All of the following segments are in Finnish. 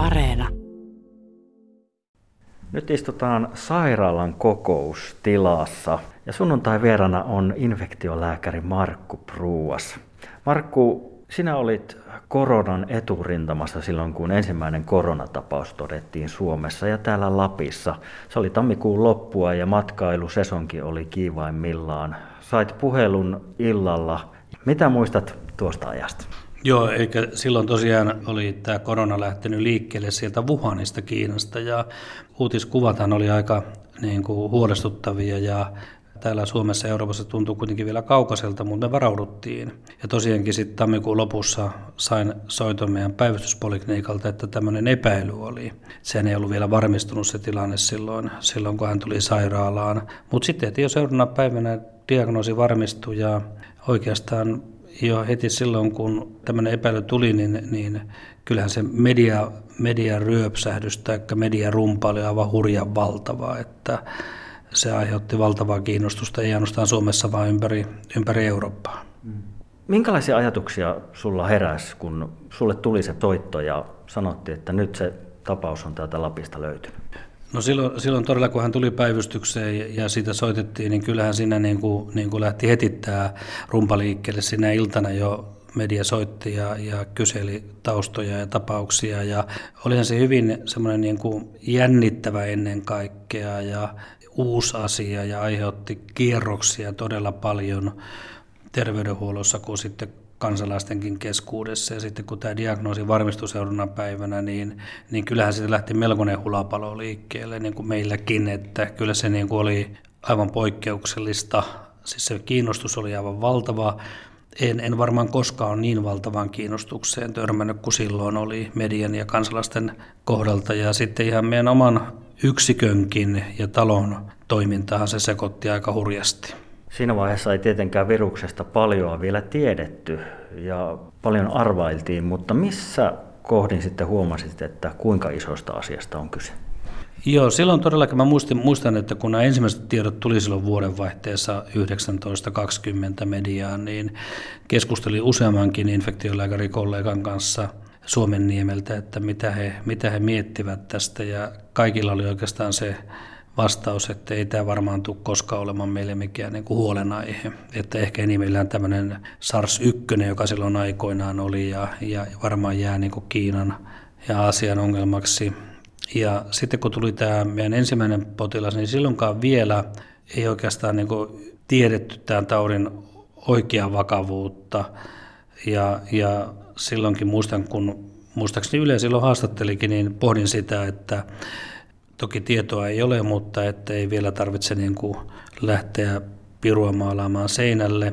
Areena. Nyt istutaan sairaalan kokoustilassa ja sunnuntai vierana on infektiolääkäri Markku Pruuas. Markku, sinä olit koronan eturintamassa silloin, kun ensimmäinen koronatapaus todettiin Suomessa ja täällä Lapissa. Se oli tammikuun loppua ja matkailusesonki oli kiivaimmillaan. Sait puhelun illalla. Mitä muistat tuosta ajasta? Joo, eikä silloin tosiaan oli tämä korona lähtenyt liikkeelle sieltä Wuhanista Kiinasta ja uutiskuvathan oli aika niin kuin, huolestuttavia ja täällä Suomessa ja Euroopassa tuntuu kuitenkin vielä kaukaiselta, mutta me varauduttiin. Ja tosiaankin sitten tammikuun lopussa sain soiton meidän päivystyspolikliniikalta, että tämmöinen epäily oli. Sehän ei ollut vielä varmistunut se tilanne silloin, silloin kun hän tuli sairaalaan. Mutta sitten jo seuraavana päivänä diagnoosi varmistui ja oikeastaan jo heti silloin, kun tämmöinen epäily tuli, niin, niin kyllähän se media, median ryöpsähdys tai median rumpa oli aivan hurjan valtava, että se aiheutti valtavaa kiinnostusta, ei ainoastaan Suomessa, vaan ympäri, ympäri Eurooppaa. Minkälaisia ajatuksia sulla heräsi, kun sulle tuli se toitto ja sanottiin, että nyt se tapaus on täältä Lapista löytynyt? No silloin, silloin todella, kun hän tuli päivystykseen ja siitä soitettiin, niin kyllähän siinä niin kuin, niin kuin lähti heti tämä rumpaliikkeelle. Siinä iltana jo media soitti ja, ja kyseli taustoja ja tapauksia ja olihan se hyvin semmoinen niin kuin jännittävä ennen kaikkea ja uusi asia ja aiheutti kierroksia todella paljon terveydenhuollossa kuin sitten kansalaistenkin keskuudessa. Ja sitten kun tämä diagnoosi varmistui seuraavana päivänä, niin, niin kyllähän siitä lähti melkoinen hulapalo liikkeelle, niin kuin meilläkin, että kyllä se niin kuin oli aivan poikkeuksellista. Siis se kiinnostus oli aivan valtava. En, en varmaan koskaan niin valtavaan kiinnostukseen törmännyt kuin silloin oli median ja kansalaisten kohdalta. Ja sitten ihan meidän oman yksikönkin ja talon toimintahan se sekoitti aika hurjasti. Siinä vaiheessa ei tietenkään viruksesta paljon vielä tiedetty ja paljon arvailtiin, mutta missä kohdin sitten huomasit, että kuinka isosta asiasta on kyse? Joo, silloin todellakin mä muistin, muistan, että kun nämä ensimmäiset tiedot tuli silloin vuodenvaihteessa 1920 mediaan, niin keskustelin useammankin infektiolääkärikollegan kanssa Suomen niemeltä, että mitä he, mitä he miettivät tästä ja kaikilla oli oikeastaan se vastaus, että ei tämä varmaan tule koskaan olemaan meille mikään niin kuin huolenaihe. Että ehkä enimmillään tämmöinen SARS-1, joka silloin aikoinaan oli ja, ja varmaan jää niin kuin Kiinan ja Aasian ongelmaksi. Ja sitten kun tuli tämä meidän ensimmäinen potilas, niin silloinkaan vielä ei oikeastaan niin kuin tiedetty tämän taudin oikeaa vakavuutta. Ja, ja silloinkin muistan, kun muistaakseni Yle silloin haastattelikin, niin pohdin sitä, että Toki tietoa ei ole, mutta että ei vielä tarvitse niin kuin lähteä pirua maalaamaan seinälle.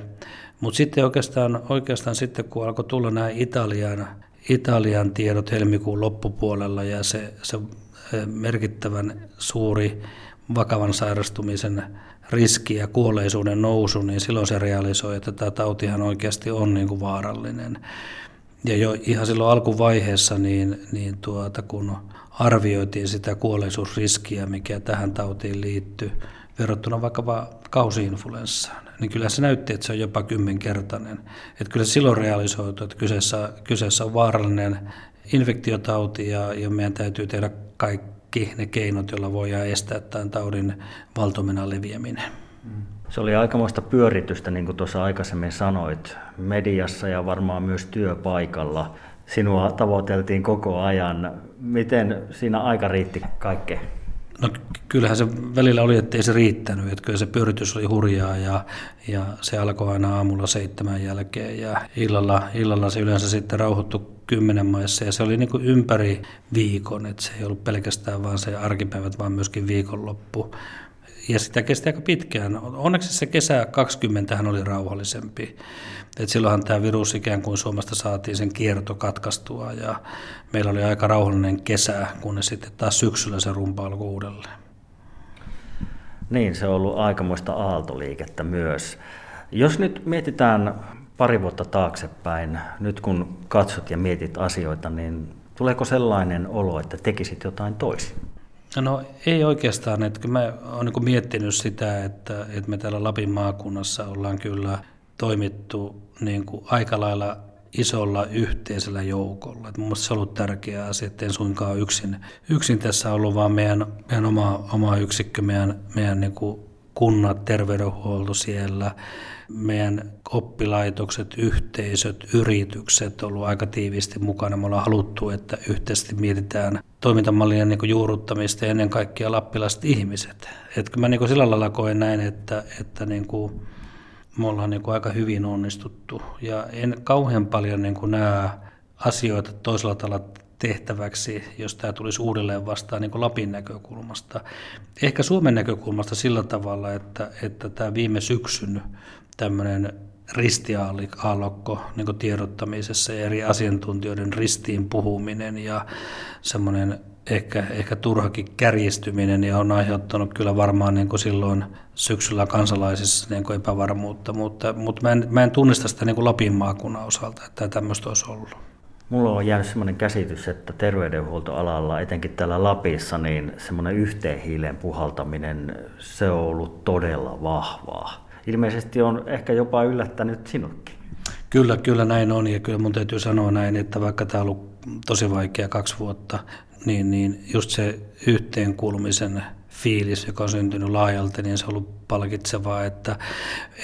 Mutta sitten oikeastaan, oikeastaan sitten, kun alkoi tulla nämä Italian, Italian tiedot helmikuun loppupuolella ja se, se merkittävän suuri vakavan sairastumisen riski ja kuolleisuuden nousu, niin silloin se realisoi, että tämä tautihan oikeasti on niin kuin vaarallinen. Ja jo ihan silloin alkuvaiheessa, niin, niin tuota, kun arvioitiin sitä kuolleisuusriskiä, mikä tähän tautiin liittyy, verrattuna vaikkapa kausiinfluenssaan, niin kyllä se näytti, että se on jopa kymmenkertainen. Että kyllä se silloin realisoitu, että kyseessä, kyseessä on vaarallinen infektiotauti ja, ja meidän täytyy tehdä kaikki ne keinot, joilla voidaan estää tämän taudin valtomenan leviäminen. Se oli aikamoista pyöritystä, niin kuin tuossa aikaisemmin sanoit, mediassa ja varmaan myös työpaikalla. Sinua tavoiteltiin koko ajan. Miten siinä aika riitti kaikkeen? No kyllähän se välillä oli, ettei se riittänyt. Että kyllä se pyöritys oli hurjaa ja, ja se alkoi aina aamulla seitsemän jälkeen ja illalla, illalla se yleensä sitten rauhoittui kymmenen maissa ja se oli niin kuin ympäri viikon, että se ei ollut pelkästään vaan se arkipäivät, vaan myöskin viikonloppu ja sitä kesti aika pitkään. Onneksi se kesä 20 oli rauhallisempi. Et silloinhan tämä virus ikään kuin Suomesta saatiin sen kierto katkaistua ja meillä oli aika rauhallinen kesä, kunnes sitten taas syksyllä se rumpa alkoi uudelleen. Niin, se on ollut aikamoista aaltoliikettä myös. Jos nyt mietitään pari vuotta taaksepäin, nyt kun katsot ja mietit asioita, niin tuleeko sellainen olo, että tekisit jotain toisin? No ei oikeastaan, että mä oon niin miettinyt sitä, että, että me täällä Lapin maakunnassa ollaan kyllä toimittu niin kuin aika lailla isolla yhteisellä joukolla. Et mun mielestä se on ollut tärkeä asia, että en suinkaan yksin, yksin tässä ollut, vaan meidän, meidän oma, oma yksikkö, meidän, meidän niin kuin kunnat, terveydenhuolto siellä, meidän oppilaitokset, yhteisöt, yritykset on ollut aika tiiviisti mukana. Me ollaan haluttu, että yhteisesti mietitään toimintamallien niin juurruttamista ja ennen kaikkea lappilaiset ihmiset. Et mä niin sillä lailla koen näin, että, että niin kuin me ollaan niin kuin aika hyvin onnistuttu ja en kauhean paljon niin kuin näe asioita toisella tavalla tehtäväksi, jos tämä tulisi uudelleen vastaan niin kuin Lapin näkökulmasta. Ehkä Suomen näkökulmasta sillä tavalla, että, että tämä viime syksyn tämmöinen ristiaallokko niin tiedottamisessa ja eri asiantuntijoiden ristiin puhuminen ja semmoinen ehkä, ehkä turhakin kärjistyminen ja on aiheuttanut kyllä varmaan niin kuin silloin syksyllä kansalaisissa niin kuin epävarmuutta, mutta, mutta mä, en, mä en tunnista sitä niin kuin Lapin maakunnan osalta, että tämmöistä olisi ollut. Mulla on jäänyt semmoinen käsitys, että terveydenhuoltoalalla, etenkin täällä Lapissa, niin semmoinen yhteen hiileen puhaltaminen, se on ollut todella vahvaa. Ilmeisesti on ehkä jopa yllättänyt sinutkin. Kyllä, kyllä näin on ja kyllä mun täytyy sanoa näin, että vaikka tämä on ollut tosi vaikea kaksi vuotta, niin, niin just se yhteenkuulumisen fiilis, joka on syntynyt laajalti, niin se on ollut palkitsevaa, että,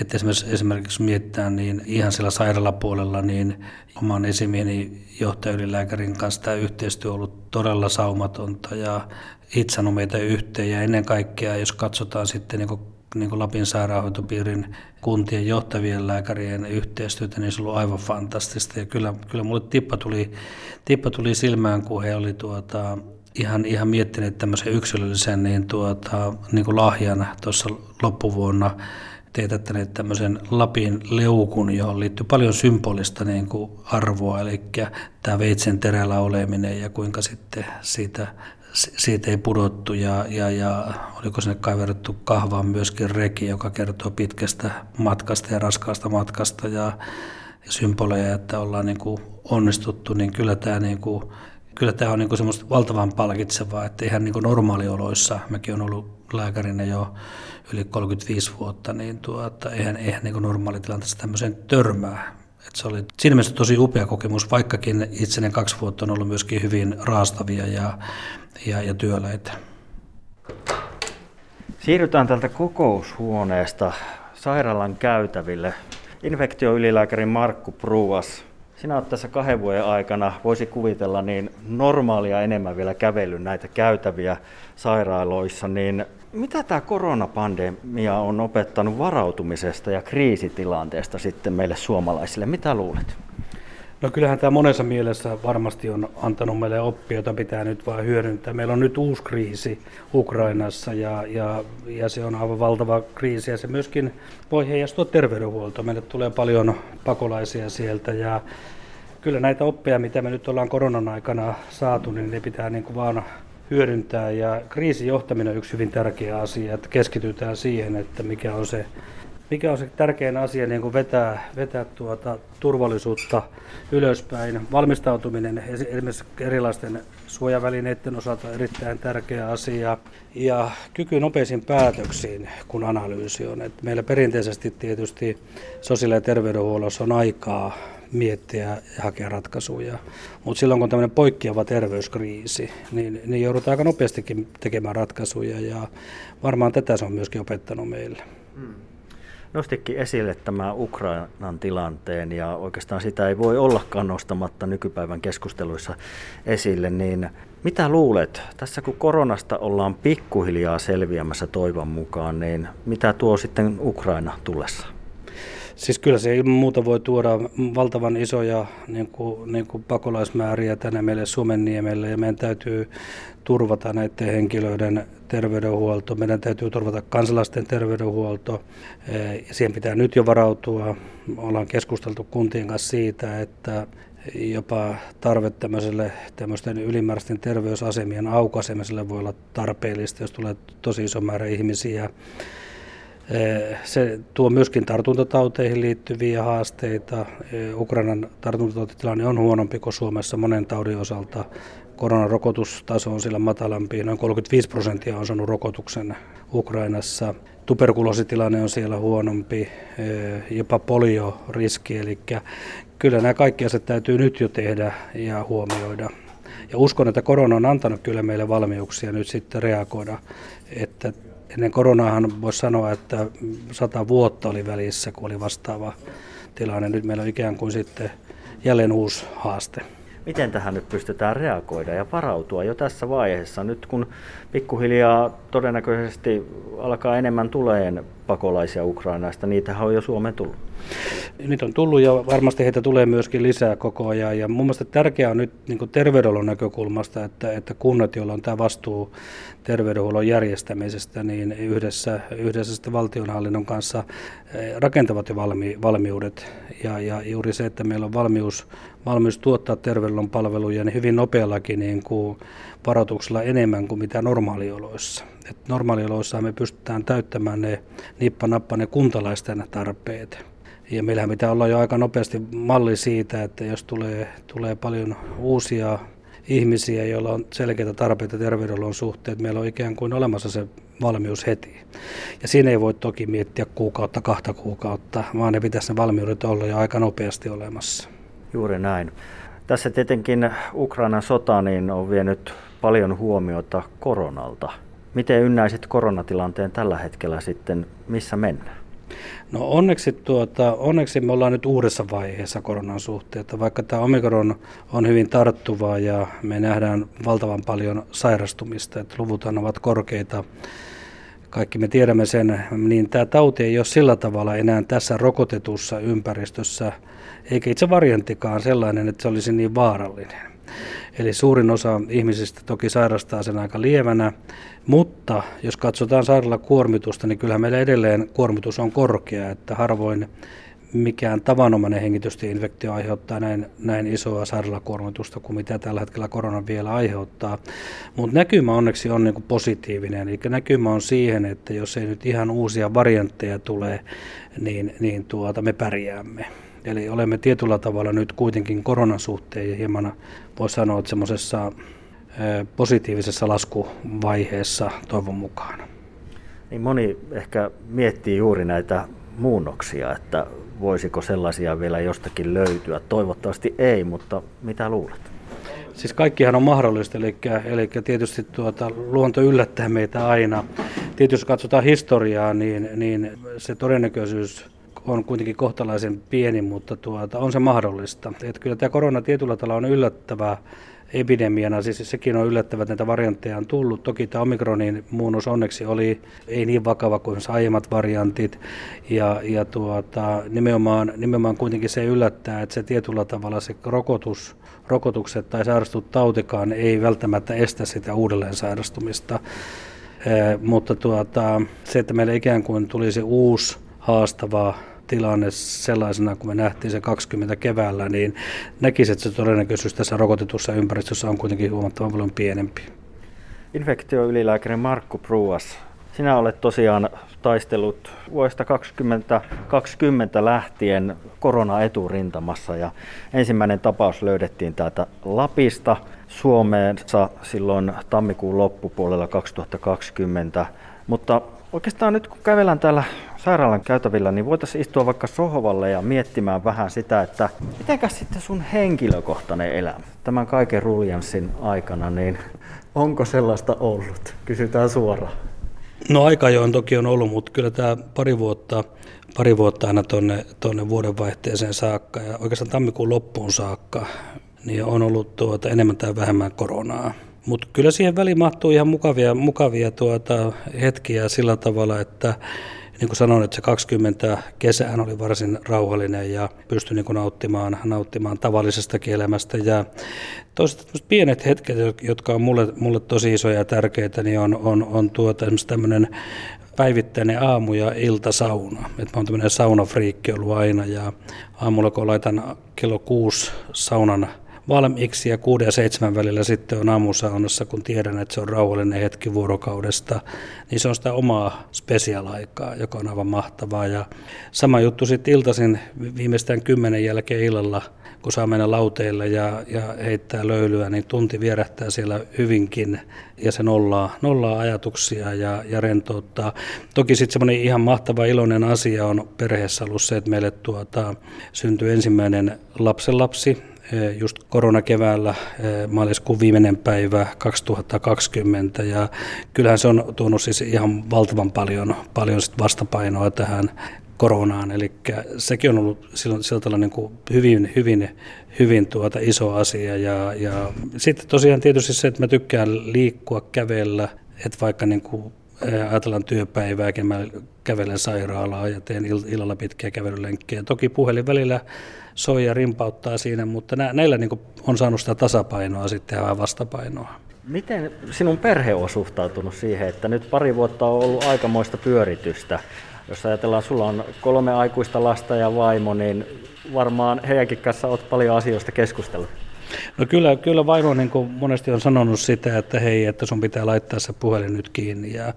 että esimerkiksi, esimerkiksi mietitään niin ihan siellä sairaalapuolella, niin oman esimieni johtajaylilääkärin kanssa tämä yhteistyö on ollut todella saumatonta ja itsanut meitä yhteen ja ennen kaikkea, jos katsotaan sitten niin niin kuin Lapin sairaanhoitopiirin kuntien johtavien lääkärien yhteistyötä, niin se on ollut aivan fantastista. Ja kyllä, kyllä mulle tippa tuli, tippa tuli silmään, kun he oli tuota, ihan, ihan miettineet tämmöisen yksilöllisen niin tuota, niin kuin lahjan tuossa loppuvuonna teetättäneet tämmöisen Lapin leukun, johon liittyy paljon symbolista niin kuin arvoa, eli tämä veitsen terällä oleminen ja kuinka sitten siitä siitä ei pudottu ja, ja, ja oliko sinne kaiverrettu kahvaan myöskin reki, joka kertoo pitkästä matkasta ja raskaasta matkasta ja, ja symboleja, että ollaan niin kuin onnistuttu, niin kyllä tämä, niin kuin, kyllä tämä on niin kuin semmoista valtavan palkitsevaa, että ihan niin kuin normaalioloissa, mäkin olen ollut lääkärinä jo yli 35 vuotta, niin tuota, eihän, eihän niin normaalitilanteessa tämmöiseen törmää. Et se oli siinä mielessä tosi upea kokemus, vaikkakin itsenen kaksi vuotta on ollut myöskin hyvin raastavia ja, ja, ja työläitä. Siirrytään tältä kokoushuoneesta sairaalan käytäville. Infektioylilääkäri Markku Pruas, sinä olet tässä kahden vuoden aikana, voisi kuvitella, niin normaalia enemmän vielä kävellyt näitä käytäviä sairaaloissa, niin mitä tämä koronapandemia on opettanut varautumisesta ja kriisitilanteesta sitten meille suomalaisille? Mitä luulet? No kyllähän tämä monessa mielessä varmasti on antanut meille oppia, jota pitää nyt vain hyödyntää. Meillä on nyt uusi kriisi Ukrainassa ja, ja, ja se on aivan valtava kriisi ja se myöskin voi heijastua terveydenhuoltoon. Meille tulee paljon pakolaisia sieltä ja kyllä näitä oppeja, mitä me nyt ollaan koronan aikana saatu, niin ne pitää niin kuin vaan hyödyntää. Ja kriisijohtaminen on yksi hyvin tärkeä asia, että keskitytään siihen, että mikä on se, mikä on se tärkein asia, niin kuin vetää, vetää tuota turvallisuutta ylöspäin. Valmistautuminen esimerkiksi erilaisten suojavälineiden osalta on erittäin tärkeä asia. Ja kyky nopeisiin päätöksiin, kun analyysi on. että meillä perinteisesti tietysti sosiaali- ja terveydenhuollossa on aikaa miettiä ja hakea ratkaisuja. Mutta silloin kun tämmöinen poikkeava terveyskriisi, niin, niin joudutaan aika nopeastikin tekemään ratkaisuja ja varmaan tätä se on myöskin opettanut meille. Hmm. Nostikin esille tämä Ukrainan tilanteen ja oikeastaan sitä ei voi ollakaan nostamatta nykypäivän keskusteluissa esille, niin mitä luulet, tässä kun koronasta ollaan pikkuhiljaa selviämässä toivon mukaan, niin mitä tuo sitten Ukraina tullessa? Siis kyllä se ilman muuta voi tuoda valtavan isoja niin kuin, niin kuin pakolaismääriä tänne meille Suomenniemelle ja meidän täytyy turvata näiden henkilöiden terveydenhuolto, meidän täytyy turvata kansalaisten terveydenhuolto. Siihen pitää nyt jo varautua. Ollaan keskusteltu kuntien kanssa siitä, että jopa tarve tämmöiselle tämmöisten ylimääräisten terveysasemien aukaisemiselle voi olla tarpeellista, jos tulee tosi iso määrä ihmisiä. Se tuo myöskin tartuntatauteihin liittyviä haasteita. Ukrainan tartuntatautitilanne on huonompi kuin Suomessa monen taudin osalta koronarokotustaso on siellä matalampi, noin 35 prosenttia on saanut rokotuksen Ukrainassa. Tuberkuloositilanne on siellä huonompi, eh, jopa polioriski, eli kyllä nämä kaikki asiat täytyy nyt jo tehdä ja huomioida. Ja uskon, että korona on antanut kyllä meille valmiuksia nyt sitten reagoida, että ennen koronaahan voisi sanoa, että sata vuotta oli välissä, kun oli vastaava tilanne. Nyt meillä on ikään kuin sitten jälleen uusi haaste. Miten tähän nyt pystytään reagoida ja varautua jo tässä vaiheessa, nyt kun pikkuhiljaa todennäköisesti alkaa enemmän tuleen pakolaisia Ukrainasta, niitähän on jo Suomeen tullut? Niitä on tullut ja varmasti heitä tulee myöskin lisää koko ajan. Ja mun mielestä tärkeää on nyt niin terveydenhuollon näkökulmasta, että, että kunnat, joilla on tämä vastuu terveydenhuollon järjestämisestä, niin yhdessä, yhdessä sitten valtionhallinnon kanssa eh, rakentavat jo valmi, valmiudet. Ja, ja juuri se, että meillä on valmius, valmius tuottaa terveydenhuollon palveluja niin hyvin nopeallakin niin kuin varoituksella enemmän kuin mitä normaalioloissa. Et normaalioloissa me pystytään täyttämään ne nippanappa ne kuntalaisten tarpeet. Ja meillähän pitää olla jo aika nopeasti malli siitä, että jos tulee, tulee paljon uusia ihmisiä, joilla on selkeitä tarpeita terveydenhuollon suhteen, meillä on ikään kuin olemassa se valmius heti. Ja siinä ei voi toki miettiä kuukautta, kahta kuukautta, vaan ne pitäisi ne valmiudet olla jo aika nopeasti olemassa. Juuri näin. Tässä tietenkin Ukrainan sota niin on vienyt paljon huomiota koronalta. Miten ynnäisit koronatilanteen tällä hetkellä sitten, missä mennään? No onneksi, tuota, onneksi me ollaan nyt uudessa vaiheessa koronan suhteen, että vaikka tämä omikron on hyvin tarttuvaa ja me nähdään valtavan paljon sairastumista, että luvut ovat korkeita, kaikki me tiedämme sen, niin tämä tauti ei ole sillä tavalla enää tässä rokotetussa ympäristössä, eikä itse varianttikaan sellainen, että se olisi niin vaarallinen. Eli suurin osa ihmisistä toki sairastaa sen aika lievänä, mutta jos katsotaan sairaalakuormitusta, niin kyllä meillä edelleen kuormitus on korkea, että harvoin mikään tavanomainen hengitystieinfektio aiheuttaa näin, näin isoa sairaalakuormitusta kuin mitä tällä hetkellä korona vielä aiheuttaa. Mutta näkymä onneksi on niinku positiivinen, eli näkymä on siihen, että jos ei nyt ihan uusia variantteja tule, niin, niin tuota, me pärjäämme. Eli olemme tietyllä tavalla nyt kuitenkin koronan suhteen hieman, voisi sanoa, että semmoisessa positiivisessa laskuvaiheessa toivon mukaan. Niin moni ehkä miettii juuri näitä muunnoksia, että voisiko sellaisia vielä jostakin löytyä. Toivottavasti ei, mutta mitä luulet? Siis kaikkihan on mahdollista, eli, eli tietysti tuota, luonto yllättää meitä aina. Tietysti jos katsotaan historiaa, niin, niin se todennäköisyys on kuitenkin kohtalaisen pieni, mutta tuota, on se mahdollista. Et kyllä tämä korona tietyllä tavalla on yllättävää epidemiana, siis sekin on yllättävää, että näitä variantteja on tullut. Toki tämä omikronin muunnos onneksi oli ei niin vakava kuin aiemmat variantit, ja, ja tuota, nimenomaan, nimenomaan kuitenkin se yllättää, että se tietyllä tavalla se rokotus, rokotukset tai sairastut tautikaan ei välttämättä estä sitä uudelleen sairastumista. Eh, mutta tuota, se, että meillä ikään kuin tulisi uusi haastava tilanne sellaisena, kun me nähtiin se 20 keväällä, niin näkisin, että se todennäköisyys tässä rokotetussa ympäristössä on kuitenkin huomattavan paljon pienempi. Infektioylilääkäri Markku Pruas, sinä olet tosiaan taistellut vuodesta 2020 lähtien korona-eturintamassa ja ensimmäinen tapaus löydettiin täältä Lapista. Suomeensa silloin tammikuun loppupuolella 2020, mutta Oikeastaan nyt kun kävellään täällä sairaalan käytävillä, niin voitaisiin istua vaikka sohvalle ja miettimään vähän sitä, että mitenkäs sitten sun henkilökohtainen elämä tämän kaiken ruljanssin aikana, niin onko sellaista ollut? Kysytään suoraan. No aika jo on toki on ollut, mutta kyllä tämä pari vuotta, pari vuotta aina tuonne, tuonne vuodenvaihteeseen saakka ja oikeastaan tammikuun loppuun saakka, niin on ollut tuota enemmän tai vähemmän koronaa. Mutta kyllä siihen väliin mahtuu ihan mukavia, mukavia tuota hetkiä sillä tavalla, että niin kuin sanoin, että se 20 kesään oli varsin rauhallinen ja pystyi niin nauttimaan, nauttimaan tavallisesta elämästä. Ja toiset pienet hetket, jotka on mulle, mulle tosi isoja ja tärkeitä, niin on, on, on tuota, esimerkiksi tämmöinen päivittäinen aamu- ja iltasauna. Et mä oon tämmöinen saunafriikki ollut aina ja aamulla kun laitan kello kuusi saunan valmiiksi ja kuuden ja seitsemän välillä sitten on aamusaunassa, kun tiedän, että se on rauhallinen hetki vuorokaudesta, niin se on sitä omaa spesiaalaikaa, joka on aivan mahtavaa. Ja sama juttu sitten iltaisin viimeistään kymmenen jälkeen illalla, kun saa mennä lauteille ja, ja heittää löylyä, niin tunti vierähtää siellä hyvinkin ja se nollaa, nollaa ajatuksia ja, ja rentouttaa. Toki sitten semmoinen ihan mahtava iloinen asia on perheessä ollut se, että meille tuota, syntyi ensimmäinen lapsenlapsi, just koronakeväällä eh, maaliskuun viimeinen päivä 2020 ja kyllähän se on tuonut siis ihan valtavan paljon, paljon sit vastapainoa tähän koronaan, eli sekin on ollut silloin sillä tavalla niin kuin hyvin, hyvin, hyvin tuota iso asia. Ja, ja sitten tosiaan tietysti se, että mä tykkään liikkua, kävellä, että vaikka niin kuin eh, ajatellaan työpäivääkin, mä kävelen sairaalaa ja teen illalla pitkiä kävelylenkkejä. Toki puhelin välillä soi ja rimpauttaa siinä, mutta nä, näillä niin on saanut sitä tasapainoa sitten ja vastapainoa. Miten sinun perhe on suhtautunut siihen, että nyt pari vuotta on ollut aikamoista pyöritystä? Jos ajatellaan, sulla on kolme aikuista lasta ja vaimo, niin varmaan heidänkin kanssa olet paljon asioista keskustellut. No kyllä, kyllä vaimo niin kuin monesti on sanonut sitä, että hei, että sun pitää laittaa se puhelin nyt kiinni. Ja,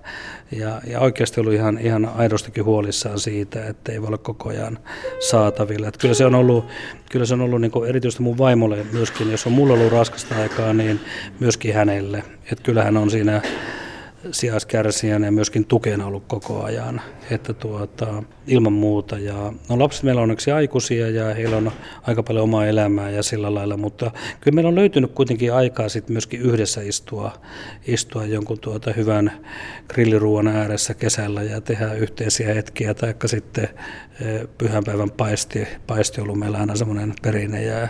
ja, ja oikeasti ollut ihan, ihan aidostikin huolissaan siitä, että ei voi olla koko ajan saatavilla. Että kyllä se on ollut, kyllä se on ollut niin kuin erityisesti mun vaimolle myöskin, jos on mulla ollut raskasta aikaa, niin myöskin hänelle. Että kyllähän on siinä sijaiskärsijänä ja myöskin tukena ollut koko ajan. Että tuota, ilman muuta. Ja, no lapset meillä on onneksi aikuisia ja heillä on aika paljon omaa elämää ja sillä lailla, mutta kyllä meillä on löytynyt kuitenkin aikaa sitten myöskin yhdessä istua, istua jonkun tuota hyvän grilliruuan ääressä kesällä ja tehdä yhteisiä hetkiä, tai sitten eh, pyhänpäivän paisti, paisti on ollut meillä aina semmoinen perinne ja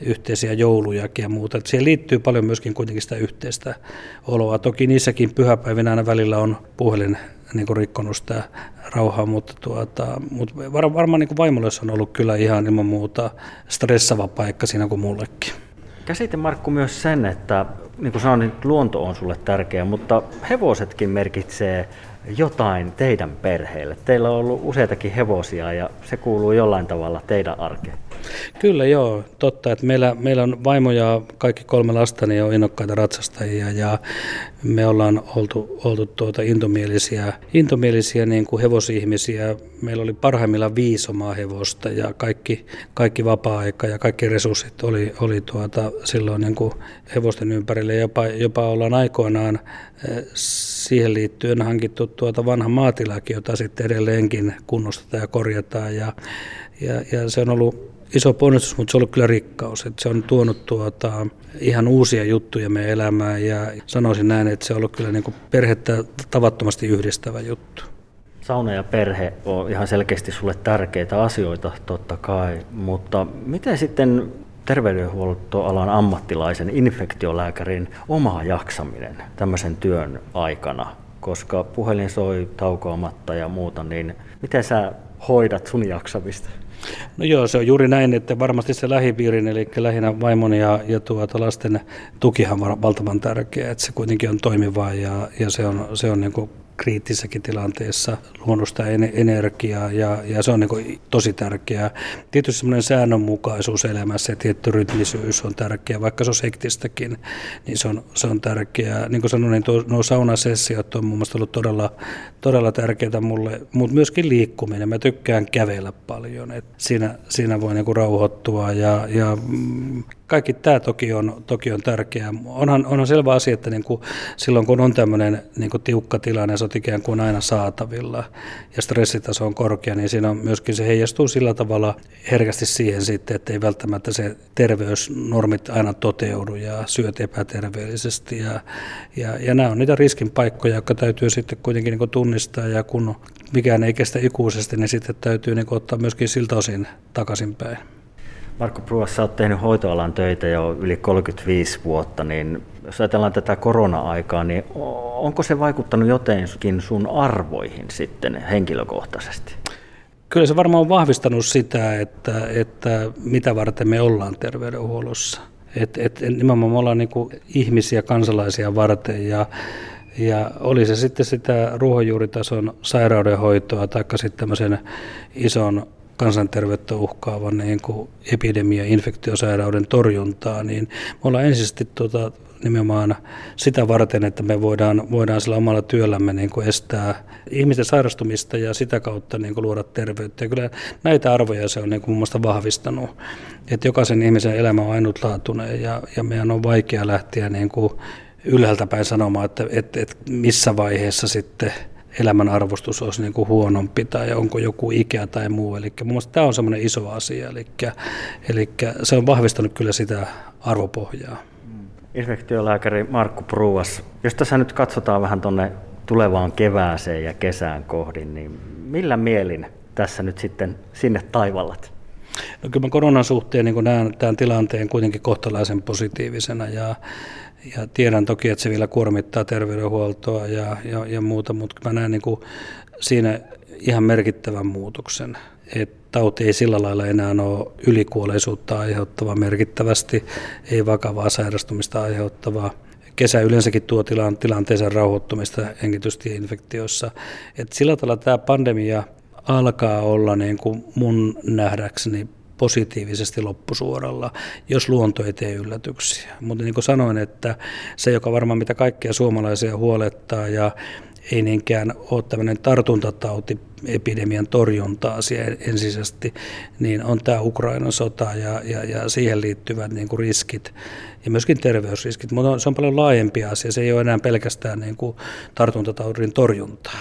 yhteisiä joulujakin ja muuta. Että siihen liittyy paljon myöskin kuitenkin sitä yhteistä oloa. Toki niissäkin pyhäpäivinä aina välillä on puhelin niin kuin rikkonut sitä rauhaa, mutta, tuota, mutta var, varmaan niin vaimolle on ollut kyllä ihan ilman muuta stressava paikka siinä kuin mullekin. Käsite Markku myös sen, että niin kuin sanoin, niin luonto on sulle tärkeä, mutta hevosetkin merkitsee jotain teidän perheelle. Teillä on ollut useitakin hevosia ja se kuuluu jollain tavalla teidän arkeen. Kyllä joo, totta, että meillä, meillä on vaimo ja kaikki kolme lasta niin on innokkaita ratsastajia ja me ollaan oltu, oltu tuota intomielisiä, intomielisiä niin kuin hevosihmisiä. Meillä oli parhaimmillaan viisi omaa hevosta ja kaikki, kaikki vapaa-aika ja kaikki resurssit oli, oli tuota, silloin niin kuin hevosten ympärille. Jopa, jopa ollaan aikoinaan eh, siihen liittyen hankittu tuota vanha maatilakin, jota sitten edelleenkin kunnostetaan ja korjataan. Ja, ja, ja se on ollut iso ponnistus, mutta se on ollut kyllä rikkaus. Että se on tuonut tuota, ihan uusia juttuja meidän elämään ja sanoisin näin, että se on ollut kyllä niin kuin perhettä tavattomasti yhdistävä juttu. Sauna ja perhe on ihan selkeästi sulle tärkeitä asioita totta kai, mutta miten sitten terveydenhuoltoalan ammattilaisen, infektiolääkärin oma jaksaminen tämmöisen työn aikana? Koska puhelin soi taukoamatta ja muuta, niin miten sä hoidat sun jaksamista? No joo, se on juuri näin, että varmasti se lähipiirin, eli lähinnä vaimon ja, ja tuota lasten tukihan on valtavan tärkeä, että se kuitenkin on toimivaa ja, ja se on, se on niin kriittisessäkin tilanteessa luonnosta energiaa ja, ja se on niin tosi tärkeää. Tietysti semmoinen säännönmukaisuus elämässä ja tietty rytmisyys on tärkeää, vaikka se on sektistäkin, niin se on, se on tärkeää. Niin kuin sanoin, niin tuo, nuo saunasessiot on mun mielestä ollut todella, todella tärkeää mulle, mutta myöskin liikkuminen. Mä tykkään kävellä paljon, että siinä, siinä voi niin rauhoittua ja, ja mm, kaikki tämä toki on, toki on tärkeää. Onhan, onhan selvä asia, että niin kuin silloin kun on tämmöinen niin kuin tiukka tilanne, se on ikään kuin aina saatavilla ja stressitaso on korkea, niin siinä on myöskin se heijastuu sillä tavalla herkästi siihen sitten, että ei välttämättä se terveysnormit aina toteudu ja syöt epäterveellisesti. Ja, ja, ja nämä on niitä riskin paikkoja, jotka täytyy sitten kuitenkin niin kuin tunnistaa ja kun mikään ei kestä ikuisesti, niin sitten täytyy niin kuin ottaa myöskin siltä osin takaisinpäin. Markku Pruas, sä oot tehnyt hoitoalan töitä jo yli 35 vuotta, niin jos ajatellaan tätä korona-aikaa, niin onko se vaikuttanut jotenkin sun arvoihin sitten henkilökohtaisesti? Kyllä se varmaan on vahvistanut sitä, että, että mitä varten me ollaan terveydenhuollossa. Et, et, nimenomaan me ollaan niin ihmisiä, kansalaisia varten ja, ja oli se sitten sitä ruohonjuuritason sairaudenhoitoa tai sitten tämmöisen ison kansanterveyttä uhkaavan niin kuin epidemia- infektiosairauden torjuntaa, niin me ollaan ensisijaisesti tuota, nimenomaan sitä varten, että me voidaan, voidaan sillä omalla työllämme niin kuin estää ihmisten sairastumista ja sitä kautta niin kuin luoda terveyttä. Ja kyllä näitä arvoja se on niin kuin mun mielestä vahvistanut, että jokaisen ihmisen elämä on ainutlaatuinen ja, ja meidän on vaikea lähteä niin kuin ylhäältä päin sanomaan, että, että, että missä vaiheessa sitten elämän arvostus olisi niin kuin huonompi tai onko joku ikä tai muu. Eli mun mielestä tämä on semmoinen iso asia, eli, eli se on vahvistanut kyllä sitä arvopohjaa. Infektiolääkäri Markku Pruuas, jos tässä nyt katsotaan vähän tuonne tulevaan kevääseen ja kesään kohdin, niin millä mielin tässä nyt sitten sinne taivallat? No kyllä mä koronan suhteen niin näen tämän tilanteen kuitenkin kohtalaisen positiivisena ja, ja tiedän toki, että se vielä kuormittaa terveydenhuoltoa ja, ja, ja muuta, mutta mä näen niin kuin siinä ihan merkittävän muutoksen, että tauti ei sillä lailla enää ole ylikuolleisuutta aiheuttava merkittävästi, ei vakavaa sairastumista aiheuttavaa. Kesä yleensäkin tuo tilan, tilanteeseen rauhoittumista hengitystieinfektioissa. Et sillä tavalla tämä pandemia alkaa olla niin kuin mun nähdäkseni positiivisesti loppusuoralla, jos luonto ei tee yllätyksiä. Mutta niin kuin sanoin, että se, joka varmaan mitä kaikkia suomalaisia huolettaa ja ei niinkään ole tämmöinen tartuntatautiepidemian torjunta-asia ensisijaisesti, niin on tämä Ukrainan sota ja, ja, ja siihen liittyvät niin kuin riskit ja myöskin terveysriskit, mutta se on paljon laajempi asia, se ei ole enää pelkästään niin kuin tartuntataudin torjuntaa.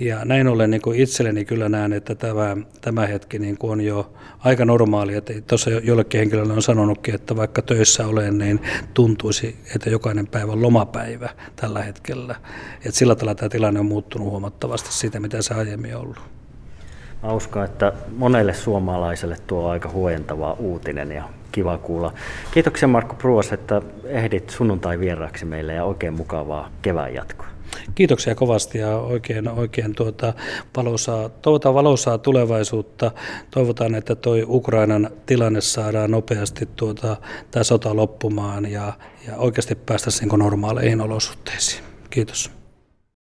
Ja näin ollen niin itselleni kyllä näen, että tämä, tämä hetki niin kuin on jo aika normaali. Että tuossa jollekin henkilölle on sanonutkin, että vaikka töissä olen, niin tuntuisi, että jokainen päivä on lomapäivä tällä hetkellä. Että sillä tavalla tämä tilanne on muuttunut huomattavasti siitä, mitä se aiemmin on ollut. Mä uskon, että monelle suomalaiselle tuo aika huojentava uutinen ja kiva kuulla. Kiitoksia Markku Pruos, että ehdit sunnuntai vieraaksi meille ja oikein mukavaa kevään jatkoa. Kiitoksia kovasti ja oikein, oikein tuota valosaa, toivotaan valosaa tulevaisuutta. Toivotaan, että tuo Ukrainan tilanne saadaan nopeasti tuota, tämä sota loppumaan ja, ja oikeasti päästä normaaleihin olosuhteisiin. Kiitos.